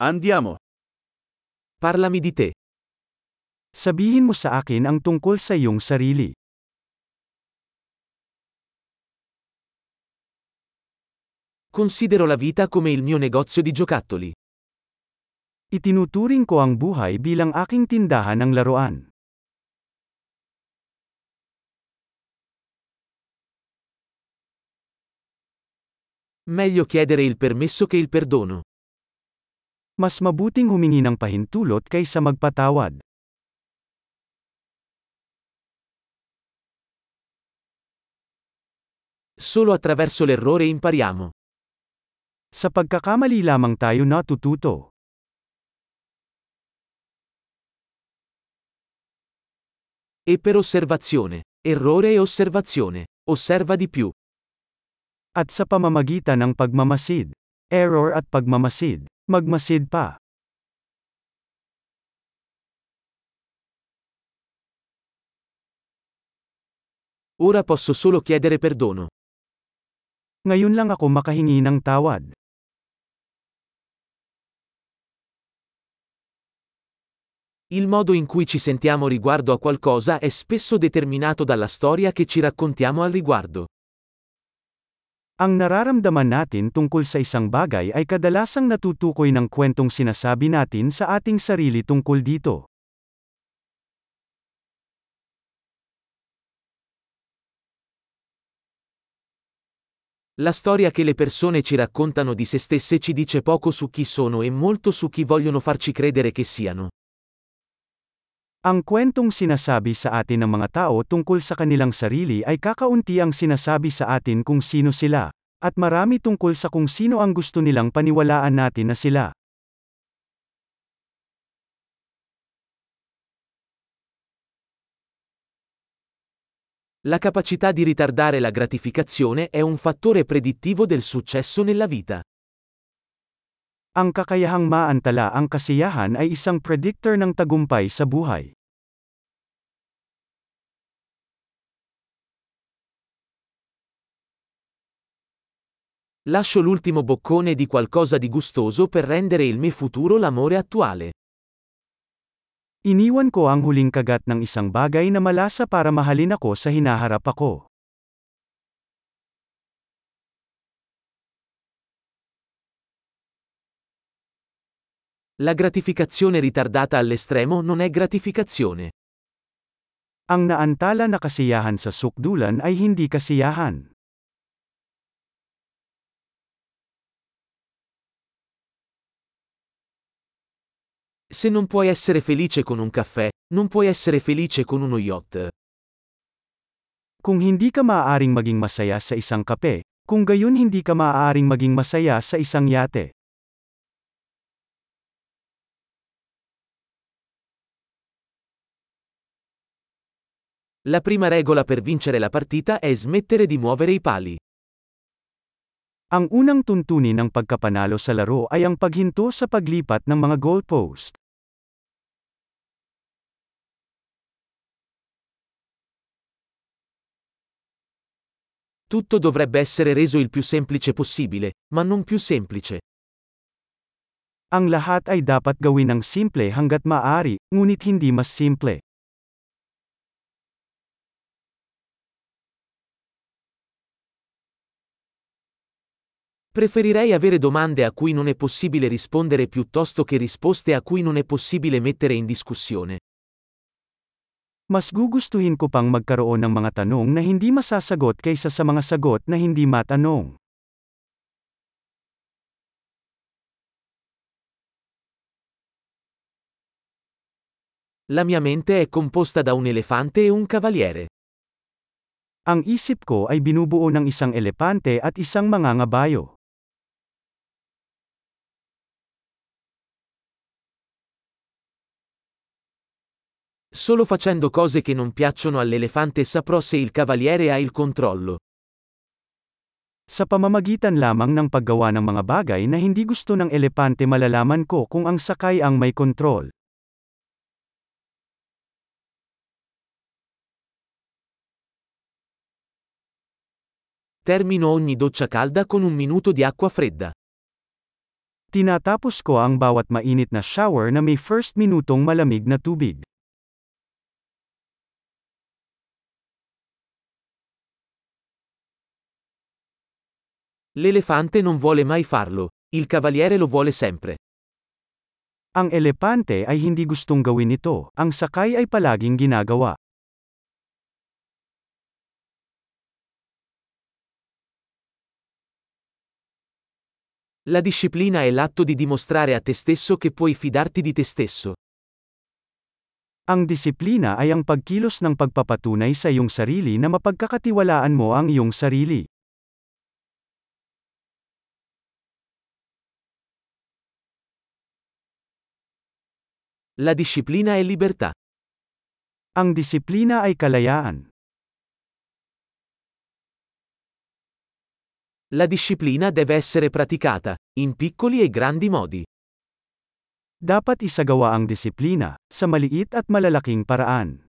Andiamo. Parlami di te. Sabihin mo sa akin ang tungkol sa iyong sarili. Considero la vita come il mio negozio di giocattoli. Itinuturing ko ang buhay bilang aking tindahan ng laruan. Meglio chiedere il permesso che il perdono. Mas mabuting humingi ng pahintulot kaysa magpatawad. Solo attraverso l'errore impariamo. Sa pagkakamali lamang tayo natututo. E per osservazione. Errore e osservazione. Osserva di più. At sa pamamagitan ng pagmamasid. Error at pagmamasid. Magmasid pa. Ora posso solo chiedere perdono. Ngayon lang ako makahingi ng tawad. Il modo in cui ci sentiamo riguardo a qualcosa è spesso determinato dalla storia che ci raccontiamo al riguardo. Ang nararamdaman natin tungkol sa isang bagay ay kadalasang natutukoy ng kwentong sinasabi natin sa ating sarili tungkol dito. La storia che le persone ci raccontano di se stesse ci dice poco su chi sono e molto su chi vogliono farci credere che siano. Ang kwentong sinasabi sa atin ng mga tao tungkol sa kanilang sarili ay kakaunti ang sinasabi sa atin kung sino sila, at marami tungkol sa kung sino ang gusto nilang paniwalaan natin na sila. La capacità di ritardare la gratificazione è un fattore predittivo del successo nella vita. Ang kakayahang maantala ang kasiyahan ay isang predictor ng tagumpay sa buhay. Lascio l'ultimo boccone di qualcosa di gustoso per rendere il mio futuro l'amore attuale. Iniwan ko ang huling kagat ng isang bagay na malasa para mahalin ako sa hinaharap ako. La gratificazione ritardata all'estremo non è gratificazione. Ang naantala na kasiyahan sa sukdulan ay hindi kasiyahan. Se non puoi essere felice con un caffè, non puoi essere felice con uno yacht. Kung hindi ka maaaring maging masaya sa isang kape, kung gayon hindi ka maaaring maging masaya sa isang yate. La prima regola per vincere la partita è smettere di muovere i pali. Ang unang tuntunin ng pagkapanalo sa laro ay ang paghinto sa paglipat ng mga goalpost. Tutto dovrebbe essere reso il più semplice possibile, ma non più semplice. Ang lahat ay dapat gawin ng simple hanggat maaari, ngunit hindi mas simple. Preferirei avere domande a cui non è possibile rispondere piuttosto che risposte a cui non è possibile mettere in discussione. Mas gugustuhin ko pang magkaroon ng mga tanong na hindi masasagot kaysa sa mga sagot na hindi matanong. La mia mente è composta da un elefante e un cavaliere. Ang isip ko ay binubuo ng isang elepante at isang mangangabayo. Solo facendo cose che non piacciono all'elefante saprò se il cavaliere ha il controllo. Sa pamamagitan lamang ng paggawa ng mga bagay na hindi gusto ng elepante malalaman ko kung ang sakay ang may kontrol. Termino ogni doccia calda con un minuto di acqua fredda. Tinatapos ko ang bawat mainit na shower na may first minutong malamig na tubig. L'elefante non vuole mai farlo, il cavaliere lo vuole sempre. Ang elepante ay hindi gustong gawin ito, ang sakay ay palaging ginagawa. La disciplina è l'atto di dimostrare a te stesso che puoi fidarti di te stesso. Ang disiplina ay ang pagkilos ng pagpapatunay sa iyong sarili na mapagkakatiwalaan mo ang iyong sarili. La disciplina è libertà. Ang disiplina ay kalayaan. La disciplina deve essere praticata, in piccoli e grandi modi. Dapat isagawa ang disiplina, sa maliit at malalaking paraan.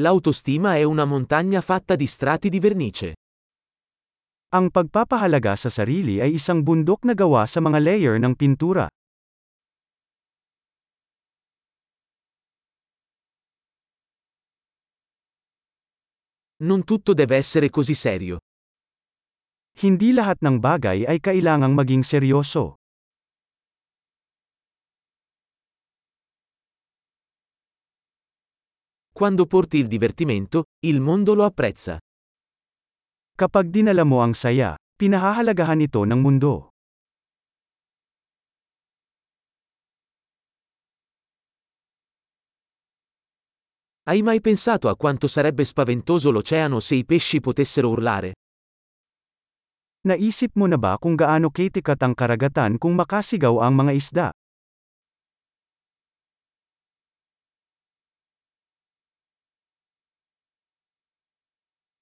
L'autostima è una montagna fatta di strati di vernice. Ang pagpapahalaga sa sarili ay isang bundok na gawa sa mga layer ng pintura. Non tutto deve essere così serio. Hindi lahat ng bagay ay kailangang maging seryoso. Quando porti il divertimento, il mondo lo apprezza. Kapag dinala mo ang saya, pinahahalagahan ito ng mundo. Hai mai pensato a quanto sarebbe spaventoso l'oceano se i pesci potessero urlare? Naisip mo na ba kung gaano kitikat ang karagatan kung makasigaw ang mga isda?